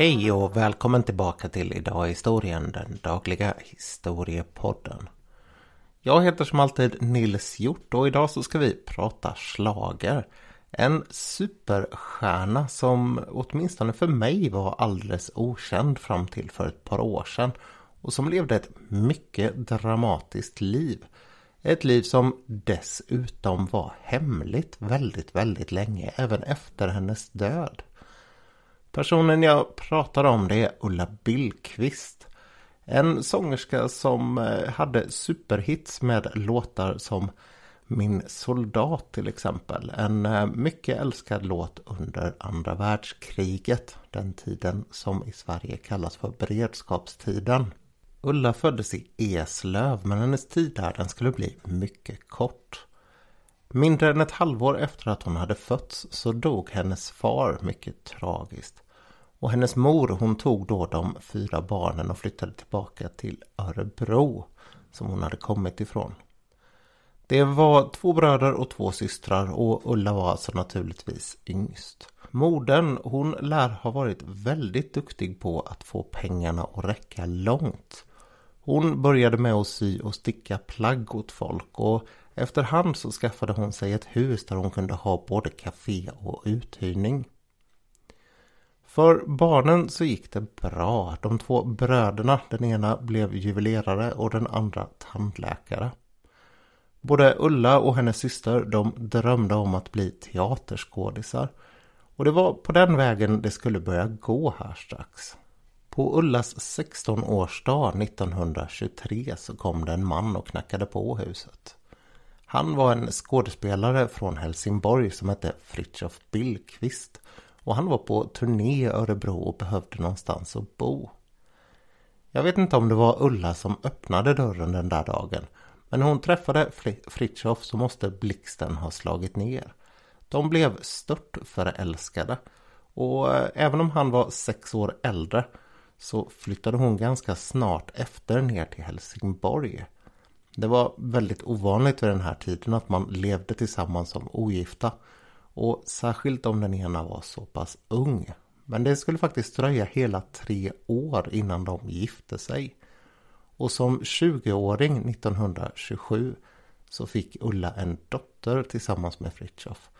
Hej och välkommen tillbaka till Idag i historien, den dagliga historiepodden. Jag heter som alltid Nils Hjort och idag så ska vi prata slager. En superstjärna som åtminstone för mig var alldeles okänd fram till för ett par år sedan och som levde ett mycket dramatiskt liv. Ett liv som dessutom var hemligt väldigt, väldigt länge, även efter hennes död. Personen jag pratar om det är Ulla Billqvist. En sångerska som eh, hade superhits med låtar som Min soldat till exempel. En eh, mycket älskad låt under andra världskriget. Den tiden som i Sverige kallas för beredskapstiden. Ulla föddes i Eslöv men hennes tid där den skulle bli mycket kort. Mindre än ett halvår efter att hon hade fötts så dog hennes far mycket tragiskt. Och hennes mor hon tog då de fyra barnen och flyttade tillbaka till Örebro som hon hade kommit ifrån. Det var två bröder och två systrar och Ulla var alltså naturligtvis yngst. Modern hon lär ha varit väldigt duktig på att få pengarna att räcka långt. Hon började med att sy och sticka plagg åt folk och efterhand så skaffade hon sig ett hus där hon kunde ha både café och uthyrning. För barnen så gick det bra. De två bröderna, den ena blev juvelerare och den andra tandläkare. Både Ulla och hennes syster de drömde om att bli teaterskådisar. Och det var på den vägen det skulle börja gå här strax. På Ullas 16-årsdag 1923 så kom det en man och knackade på huset. Han var en skådespelare från Helsingborg som hette Fritjof Billqvist och han var på turné i Örebro och behövde någonstans att bo. Jag vet inte om det var Ulla som öppnade dörren den där dagen men när hon träffade Fritjof så måste blixten ha slagit ner. De blev stört förälskade och eh, även om han var sex år äldre så flyttade hon ganska snart efter ner till Helsingborg. Det var väldigt ovanligt vid den här tiden att man levde tillsammans som ogifta och särskilt om den ena var så pass ung. Men det skulle faktiskt dröja hela tre år innan de gifte sig. Och som 20-åring 1927 så fick Ulla en dotter tillsammans med Fritjof.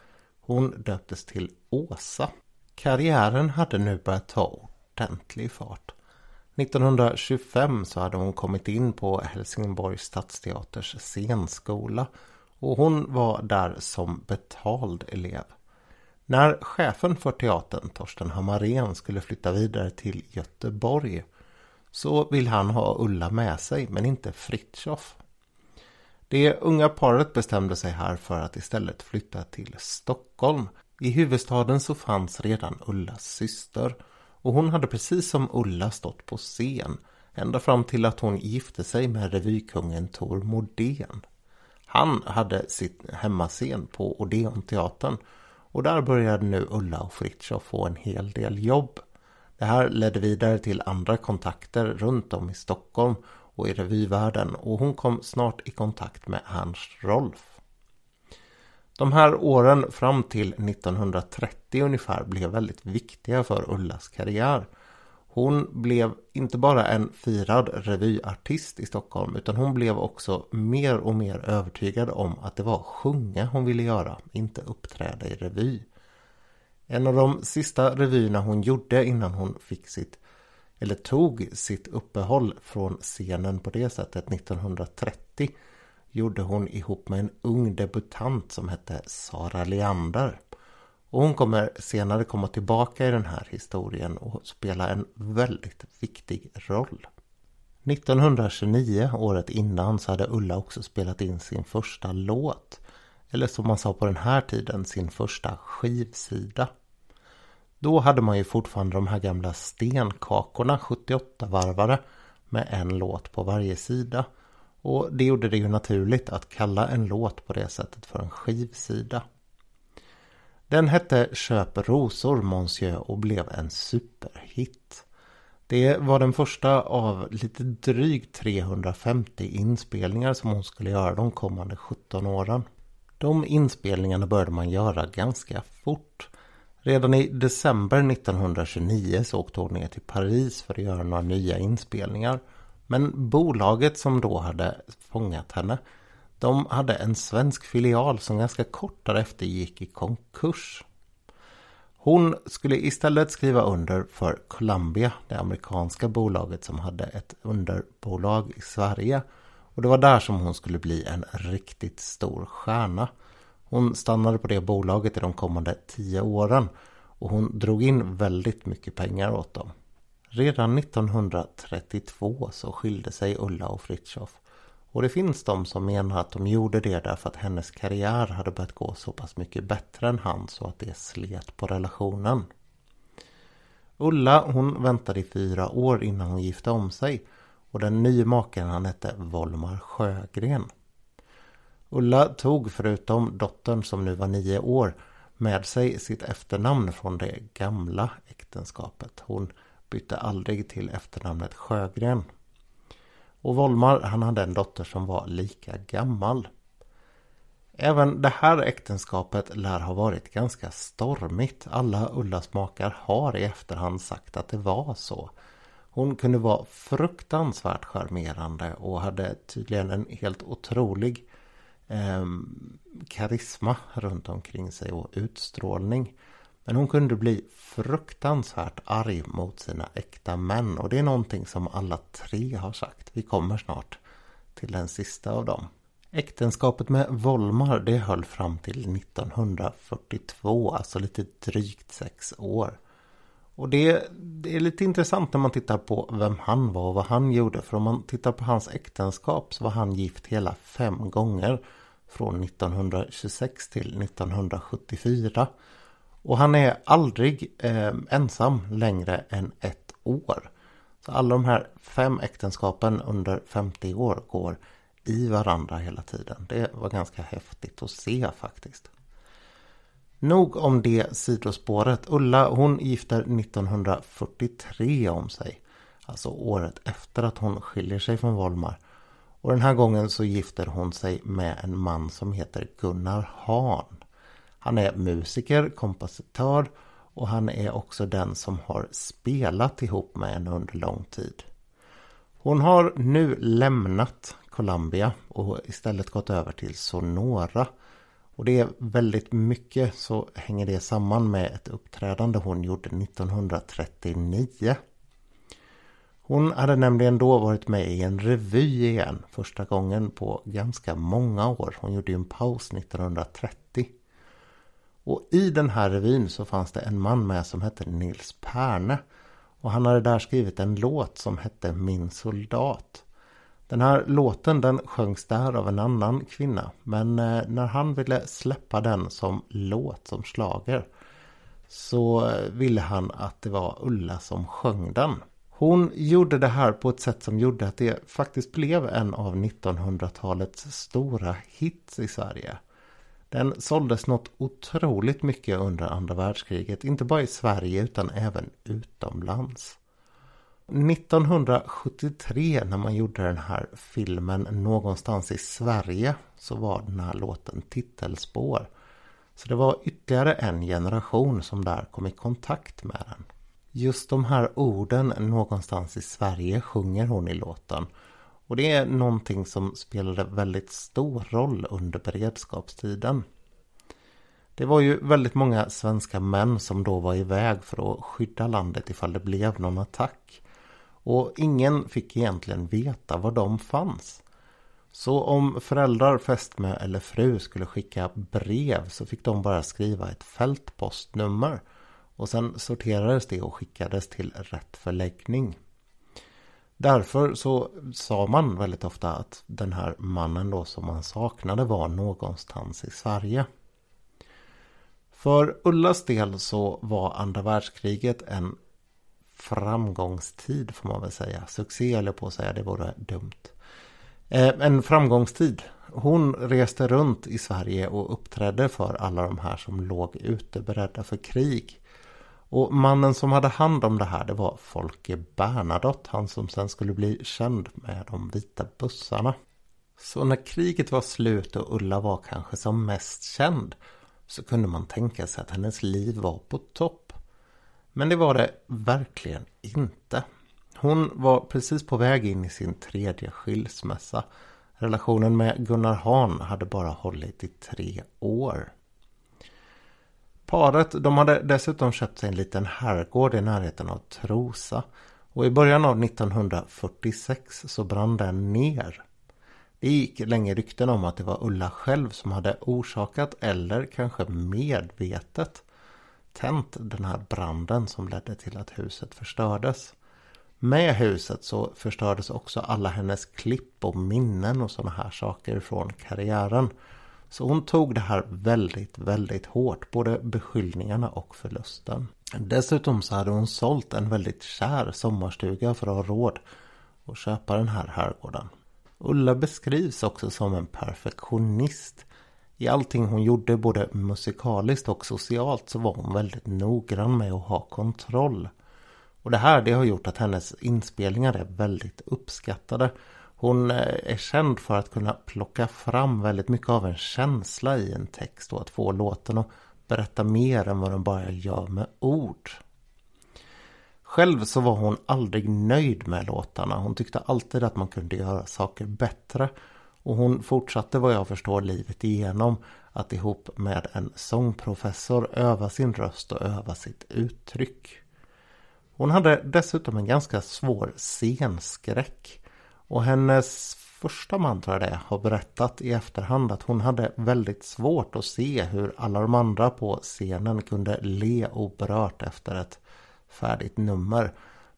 Hon döptes till Åsa. Karriären hade nu börjat ta ordentlig fart. 1925 så hade hon kommit in på Helsingborgs stadsteaters scenskola och hon var där som betald elev. När chefen för teatern, Torsten Hammarén, skulle flytta vidare till Göteborg så vill han ha Ulla med sig, men inte Fritjof. Det unga paret bestämde sig här för att istället flytta till Stockholm. I huvudstaden så fanns redan Ullas syster och hon hade precis som Ulla stått på scen ända fram till att hon gifte sig med revykungen Tor Modén. Han hade sitt hemmascen på Odeonteatern och där började nu Ulla och Fritiof få en hel del jobb. Det här ledde vidare till andra kontakter runt om i Stockholm och i revyvärlden och hon kom snart i kontakt med Ernst Rolf. De här åren fram till 1930 ungefär blev väldigt viktiga för Ullas karriär. Hon blev inte bara en firad revyartist i Stockholm utan hon blev också mer och mer övertygad om att det var sjunga hon ville göra, inte uppträda i revy. En av de sista revyerna hon gjorde innan hon fick sitt, eller tog sitt uppehåll från scenen på det sättet 1930 gjorde hon ihop med en ung debutant som hette Sara Leander. Och hon kommer senare komma tillbaka i den här historien och spela en väldigt viktig roll. 1929, året innan, så hade Ulla också spelat in sin första låt. Eller som man sa på den här tiden, sin första skivsida. Då hade man ju fortfarande de här gamla stenkakorna, 78-varvare, med en låt på varje sida. Och det gjorde det ju naturligt att kalla en låt på det sättet för en skivsida. Den hette Köp rosor Monsieur och blev en superhit. Det var den första av lite drygt 350 inspelningar som hon skulle göra de kommande 17 åren. De inspelningarna började man göra ganska fort. Redan i december 1929 så åkte hon ner till Paris för att göra några nya inspelningar. Men bolaget som då hade fångat henne de hade en svensk filial som ganska kort därefter gick i konkurs. Hon skulle istället skriva under för Columbia, det amerikanska bolaget som hade ett underbolag i Sverige. Och det var där som hon skulle bli en riktigt stor stjärna. Hon stannade på det bolaget i de kommande tio åren och hon drog in väldigt mycket pengar åt dem. Redan 1932 så skilde sig Ulla och Fritjof. Och det finns de som menar att de gjorde det därför att hennes karriär hade börjat gå så pass mycket bättre än hans så att det slet på relationen. Ulla hon väntade i fyra år innan hon gifte om sig och den nya maken han hette Volmar Sjögren. Ulla tog förutom dottern som nu var nio år med sig sitt efternamn från det gamla äktenskapet. Hon bytte aldrig till efternamnet Sjögren. Och Volmar han hade en dotter som var lika gammal. Även det här äktenskapet lär ha varit ganska stormigt. Alla Ullas makar har i efterhand sagt att det var så. Hon kunde vara fruktansvärt charmerande och hade tydligen en helt otrolig eh, karisma runt omkring sig och utstrålning. Men hon kunde bli fruktansvärt arg mot sina äkta män och det är någonting som alla tre har sagt. Vi kommer snart till den sista av dem. Äktenskapet med Volmar det höll fram till 1942, alltså lite drygt sex år. Och det, det, är lite intressant när man tittar på vem han var och vad han gjorde. För om man tittar på hans äktenskap så var han gift hela fem gånger. Från 1926 till 1974. Och han är aldrig eh, ensam längre än ett år. Så alla de här fem äktenskapen under 50 år går i varandra hela tiden. Det var ganska häftigt att se faktiskt. Nog om det sidospåret. Ulla hon gifter 1943 om sig. Alltså året efter att hon skiljer sig från Volmar. Och den här gången så gifter hon sig med en man som heter Gunnar Hahn. Han är musiker, kompositör och han är också den som har spelat ihop med henne under lång tid. Hon har nu lämnat Columbia och istället gått över till Sonora. Och det är väldigt mycket så hänger det samman med ett uppträdande hon gjorde 1939. Hon hade nämligen då varit med i en revy igen första gången på ganska många år. Hon gjorde ju en paus 1930. Och i den här revyn så fanns det en man med som hette Nils Perne. Och han hade där skrivit en låt som hette Min soldat. Den här låten den sjöngs där av en annan kvinna. Men eh, när han ville släppa den som låt, som slager så eh, ville han att det var Ulla som sjöng den. Hon gjorde det här på ett sätt som gjorde att det faktiskt blev en av 1900-talets stora hits i Sverige. Den såldes något otroligt mycket under andra världskriget, inte bara i Sverige utan även utomlands. 1973 när man gjorde den här filmen någonstans i Sverige så var den här låten titelspår. Så det var ytterligare en generation som där kom i kontakt med den. Just de här orden någonstans i Sverige sjunger hon i låten. Och det är någonting som spelade väldigt stor roll under beredskapstiden. Det var ju väldigt många svenska män som då var iväg för att skydda landet ifall det blev någon attack. Och ingen fick egentligen veta var de fanns. Så om föräldrar, fästmö eller fru skulle skicka brev så fick de bara skriva ett fältpostnummer. Och sen sorterades det och skickades till rätt förläggning. Därför så sa man väldigt ofta att den här mannen då som man saknade var någonstans i Sverige. För Ullas del så var andra världskriget en framgångstid får man väl säga. Succé eller på att säga, det vore dumt. Eh, en framgångstid. Hon reste runt i Sverige och uppträdde för alla de här som låg ute beredda för krig. Och mannen som hade hand om det här det var Folke Bernadotte. Han som sen skulle bli känd med de vita bussarna. Så när kriget var slut och Ulla var kanske som mest känd så kunde man tänka sig att hennes liv var på topp. Men det var det verkligen inte. Hon var precis på väg in i sin tredje skilsmässa. Relationen med Gunnar Hahn hade bara hållit i tre år. Paret de hade dessutom köpt sig en liten herrgård i närheten av Trosa. Och i början av 1946 så brann den ner. Det gick länge rykten om att det var Ulla själv som hade orsakat eller kanske medvetet tänt den här branden som ledde till att huset förstördes. Med huset så förstördes också alla hennes klipp och minnen och sådana här saker från karriären. Så hon tog det här väldigt, väldigt hårt, både beskyllningarna och förlusten. Dessutom så hade hon sålt en väldigt kär sommarstuga för att ha råd att köpa den här herrgården. Ulla beskrivs också som en perfektionist. I allting hon gjorde både musikaliskt och socialt så var hon väldigt noggrann med att ha kontroll. Och det här det har gjort att hennes inspelningar är väldigt uppskattade. Hon eh, är känd för att kunna plocka fram väldigt mycket av en känsla i en text och att få låten att berätta mer än vad den bara gör med ord. Själv så var hon aldrig nöjd med låtarna. Hon tyckte alltid att man kunde göra saker bättre. Och hon fortsatte vad jag förstår livet igenom att ihop med en sångprofessor öva sin röst och öva sitt uttryck. Hon hade dessutom en ganska svår scenskräck. Och hennes första man tror jag det har berättat i efterhand att hon hade väldigt svårt att se hur alla de andra på scenen kunde le oberört efter ett färdigt nummer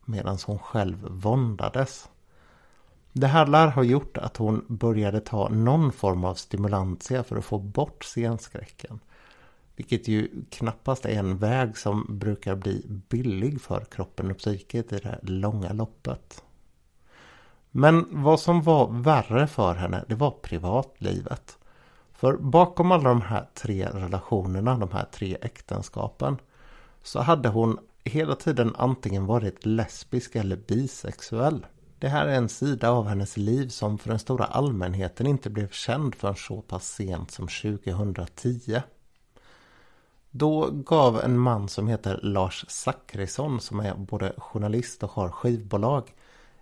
medan hon själv våndades. Det här lär ha gjort att hon började ta någon form av stimulantia för att få bort scenskräcken. Vilket ju knappast är en väg som brukar bli billig för kroppen och psyket i det långa loppet. Men vad som var värre för henne, det var privatlivet. För bakom alla de här tre relationerna, de här tre äktenskapen, så hade hon hela tiden antingen varit lesbisk eller bisexuell. Det här är en sida av hennes liv som för den stora allmänheten inte blev känd förrän så pass sent som 2010. Då gav en man som heter Lars Zackrisson som är både journalist och har skivbolag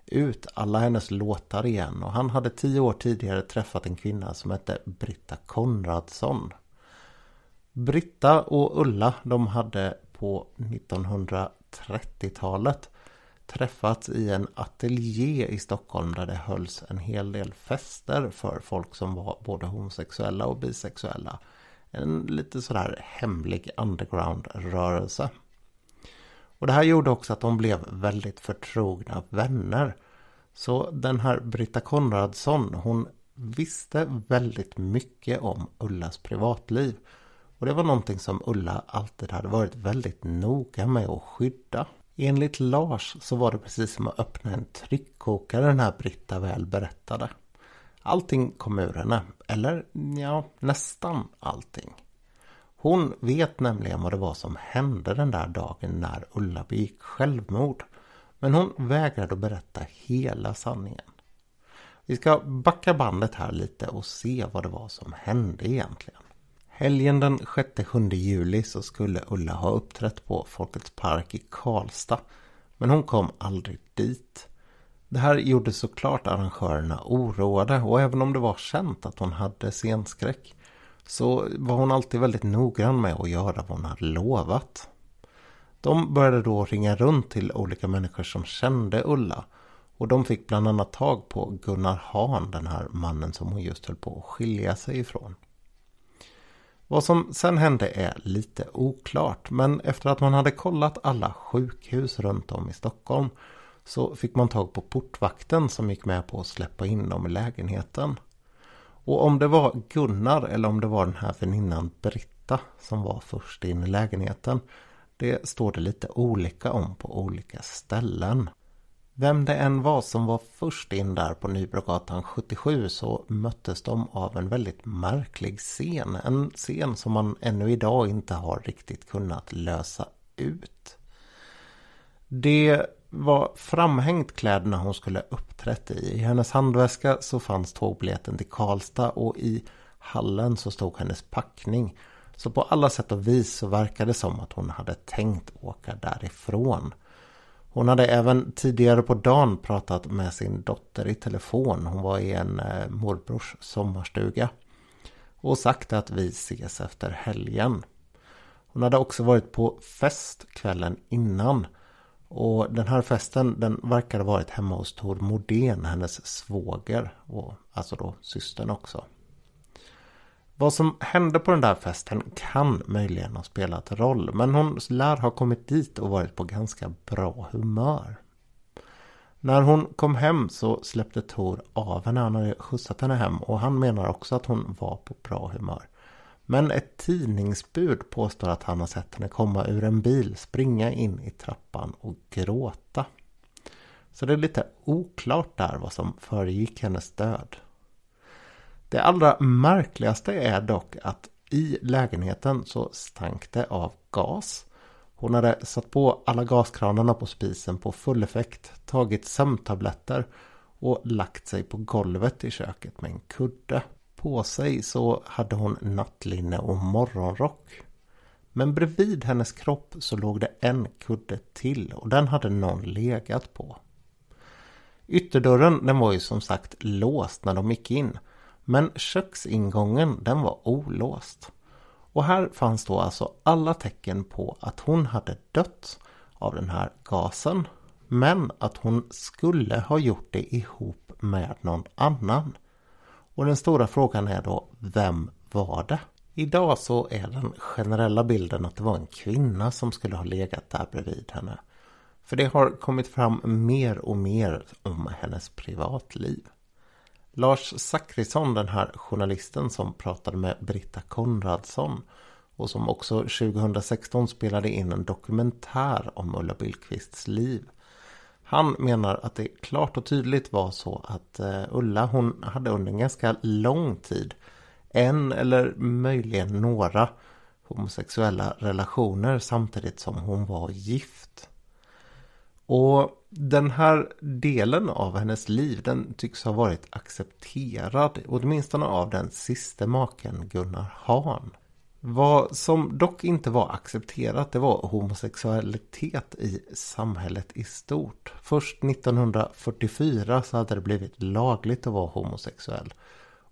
ut alla hennes låtar igen och han hade tio år tidigare träffat en kvinna som hette Britta Konradsson. Britta och Ulla de hade på 1930-talet träffats i en ateljé i Stockholm där det hölls en hel del fester för folk som var både homosexuella och bisexuella. En lite sådär hemlig underground-rörelse. Och det här gjorde också att de blev väldigt förtrogna vänner. Så den här Britta Konradsson, hon visste väldigt mycket om Ullas privatliv. Och det var någonting som Ulla alltid hade varit väldigt noga med att skydda. Enligt Lars så var det precis som att öppna en tryckkokare den här Britta väl berättade. Allting kom ur henne, eller ja, nästan allting. Hon vet nämligen vad det var som hände den där dagen när Ulla begick självmord. Men hon vägrade att berätta hela sanningen. Vi ska backa bandet här lite och se vad det var som hände egentligen. Helgen den 6-7 juli så skulle Ulla ha uppträtt på Folkets Park i Karlstad. Men hon kom aldrig dit. Det här gjorde såklart arrangörerna oroade och även om det var känt att hon hade scenskräck så var hon alltid väldigt noggrann med att göra vad hon hade lovat. De började då ringa runt till olika människor som kände Ulla och de fick bland annat tag på Gunnar Hahn, den här mannen som hon just höll på att skilja sig ifrån. Vad som sen hände är lite oklart men efter att man hade kollat alla sjukhus runt om i Stockholm så fick man tag på portvakten som gick med på att släppa in dem i lägenheten. Och om det var Gunnar eller om det var den här väninnan Britta som var först in i lägenheten det står det lite olika om på olika ställen. Vem det än var som var först in där på Nybrogatan 77 så möttes de av en väldigt märklig scen. En scen som man ännu idag inte har riktigt kunnat lösa ut. Det var framhängt kläderna hon skulle uppträtt i. I hennes handväska så fanns tågbiljetten till Karlstad och i hallen så stod hennes packning. Så på alla sätt och vis så verkade det som att hon hade tänkt åka därifrån. Hon hade även tidigare på dagen pratat med sin dotter i telefon. Hon var i en eh, morbrors sommarstuga. Och sagt att vi ses efter helgen. Hon hade också varit på fest kvällen innan. Och den här festen den verkade varit hemma hos Tor Modén, hennes svåger. Och alltså då systern också. Vad som hände på den där festen kan möjligen ha spelat roll. Men hon lär ha kommit dit och varit på ganska bra humör. När hon kom hem så släppte Tor av henne. Han hade skjutsat henne hem och han menar också att hon var på bra humör. Men ett tidningsbud påstår att han har sett henne komma ur en bil, springa in i trappan och gråta. Så det är lite oklart där vad som föregick hennes död. Det allra märkligaste är dock att i lägenheten så stank det av gas. Hon hade satt på alla gaskranarna på spisen på full effekt, tagit sömntabletter och lagt sig på golvet i köket med en kudde. På sig så hade hon nattlinne och morgonrock. Men bredvid hennes kropp så låg det en kudde till och den hade någon legat på. Ytterdörren den var ju som sagt låst när de gick in. Men köksingången den var olåst. Och här fanns då alltså alla tecken på att hon hade dött av den här gasen. Men att hon skulle ha gjort det ihop med någon annan. Och den stora frågan är då, vem var det? Idag så är den generella bilden att det var en kvinna som skulle ha legat där bredvid henne. För det har kommit fram mer och mer om hennes privatliv. Lars Zachrisson, den här journalisten som pratade med Britta Konradsson och som också 2016 spelade in en dokumentär om Ulla Billqvists liv. Han menar att det klart och tydligt var så att eh, Ulla hon hade under en ganska lång tid en eller möjligen några homosexuella relationer samtidigt som hon var gift. Och den här delen av hennes liv den tycks ha varit accepterad åtminstone av den siste maken Gunnar Hahn. Vad som dock inte var accepterat det var homosexualitet i samhället i stort. Först 1944 så hade det blivit lagligt att vara homosexuell.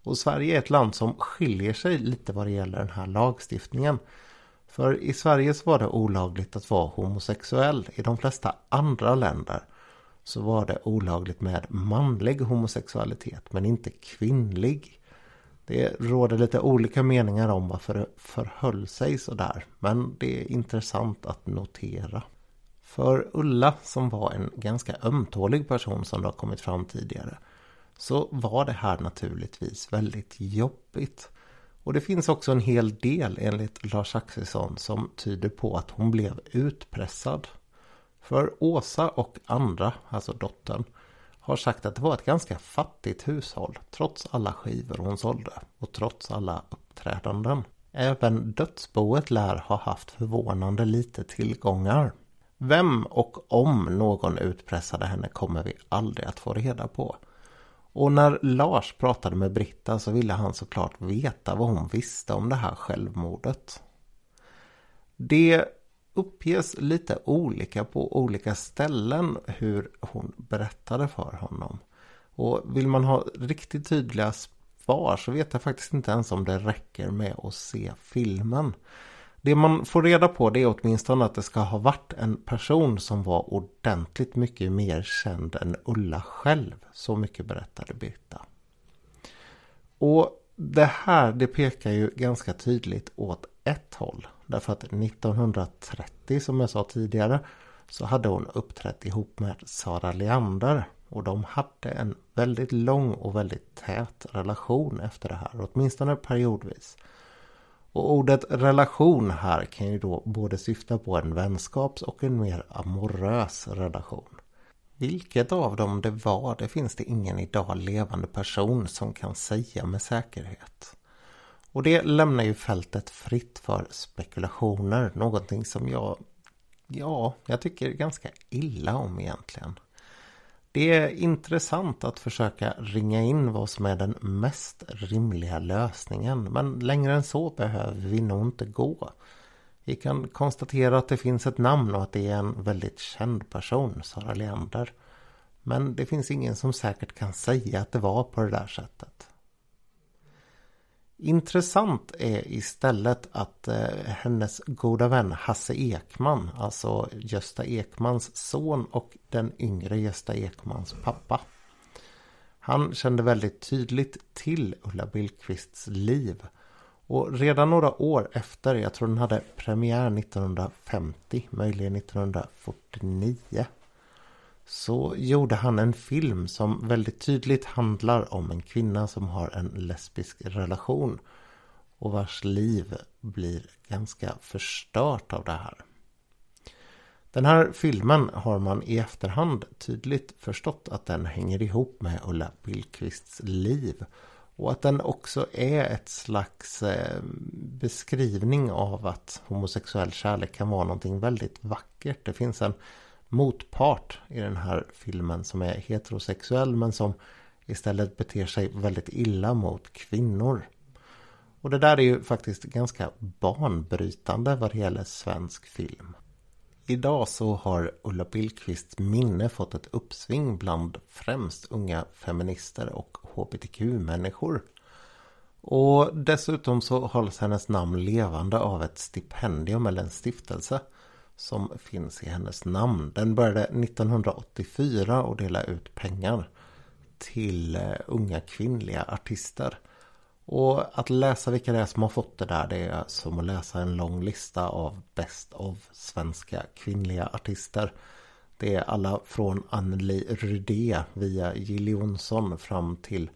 Och Sverige är ett land som skiljer sig lite vad det gäller den här lagstiftningen. För i Sverige så var det olagligt att vara homosexuell. I de flesta andra länder så var det olagligt med manlig homosexualitet men inte kvinnlig. Det råder lite olika meningar om varför det förhöll sig sådär. Men det är intressant att notera. För Ulla som var en ganska ömtålig person som det har kommit fram tidigare. Så var det här naturligtvis väldigt jobbigt. Och det finns också en hel del enligt Lars Axelsson som tyder på att hon blev utpressad. För Åsa och andra, alltså dottern, har sagt att det var ett ganska fattigt hushåll trots alla skivor hon sålde och trots alla uppträdanden. Även dödsboet lär ha haft förvånande lite tillgångar. Vem och om någon utpressade henne kommer vi aldrig att få reda på. Och när Lars pratade med Britta så ville han såklart veta vad hon visste om det här självmordet. Det uppges lite olika på olika ställen hur hon berättade för honom. Och vill man ha riktigt tydliga svar så vet jag faktiskt inte ens om det räcker med att se filmen. Det man får reda på det är åtminstone att det ska ha varit en person som var ordentligt mycket mer känd än Ulla själv. Så mycket berättade Birta. Och det här det pekar ju ganska tydligt åt ett håll. Därför att 1930 som jag sa tidigare så hade hon uppträtt ihop med Sara Leander. Och de hade en väldigt lång och väldigt tät relation efter det här. Åtminstone periodvis. Och ordet relation här kan ju då både syfta på en vänskaps och en mer amorös relation. Vilket av dem det var, det finns det ingen idag levande person som kan säga med säkerhet. Och det lämnar ju fältet fritt för spekulationer, någonting som jag, ja, jag tycker ganska illa om egentligen. Det är intressant att försöka ringa in vad som är den mest rimliga lösningen. Men längre än så behöver vi nog inte gå. Vi kan konstatera att det finns ett namn och att det är en väldigt känd person, Sara Leander. Men det finns ingen som säkert kan säga att det var på det där sättet. Intressant är istället att eh, hennes goda vän Hasse Ekman, alltså Gösta Ekmans son och den yngre Gösta Ekmans pappa. Han kände väldigt tydligt till Ulla Billqvists liv. Och redan några år efter, jag tror den hade premiär 1950, möjligen 1949 så gjorde han en film som väldigt tydligt handlar om en kvinna som har en lesbisk relation och vars liv blir ganska förstört av det här. Den här filmen har man i efterhand tydligt förstått att den hänger ihop med Ulla Billqvists liv. Och att den också är ett slags eh, beskrivning av att homosexuell kärlek kan vara någonting väldigt vackert. Det finns en motpart i den här filmen som är heterosexuell men som istället beter sig väldigt illa mot kvinnor. Och det där är ju faktiskt ganska banbrytande vad det gäller svensk film. Idag så har Ulla Billqvists minne fått ett uppsving bland främst unga feminister och hbtq-människor. Och dessutom så hålls hennes namn levande av ett stipendium eller en stiftelse som finns i hennes namn. Den började 1984 och dela ut pengar till eh, unga kvinnliga artister. Och att läsa vilka det är som har fått det där det är som att läsa en lång lista av bäst av svenska kvinnliga artister. Det är alla från Anneli Rydé via Jill Johnson fram till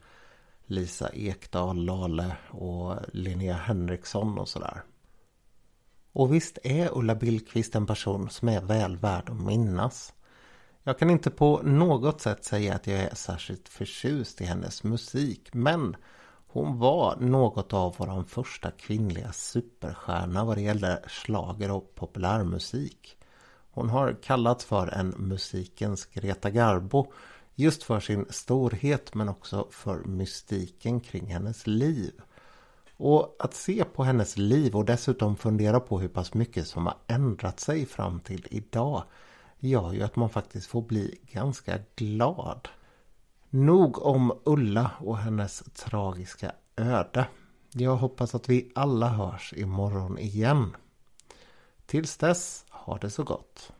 Lisa Ekdahl, Lale och Linnea Henriksson och sådär. Och visst är Ulla Billqvist en person som är väl värd att minnas. Jag kan inte på något sätt säga att jag är särskilt förtjust i hennes musik men hon var något av vår första kvinnliga superstjärna vad det gäller slager och populärmusik. Hon har kallats för en musikens Greta Garbo just för sin storhet men också för mystiken kring hennes liv. Och att se på hennes liv och dessutom fundera på hur pass mycket som har ändrat sig fram till idag gör ju att man faktiskt får bli ganska glad. Nog om Ulla och hennes tragiska öde. Jag hoppas att vi alla hörs imorgon igen. Tills dess, ha det så gott.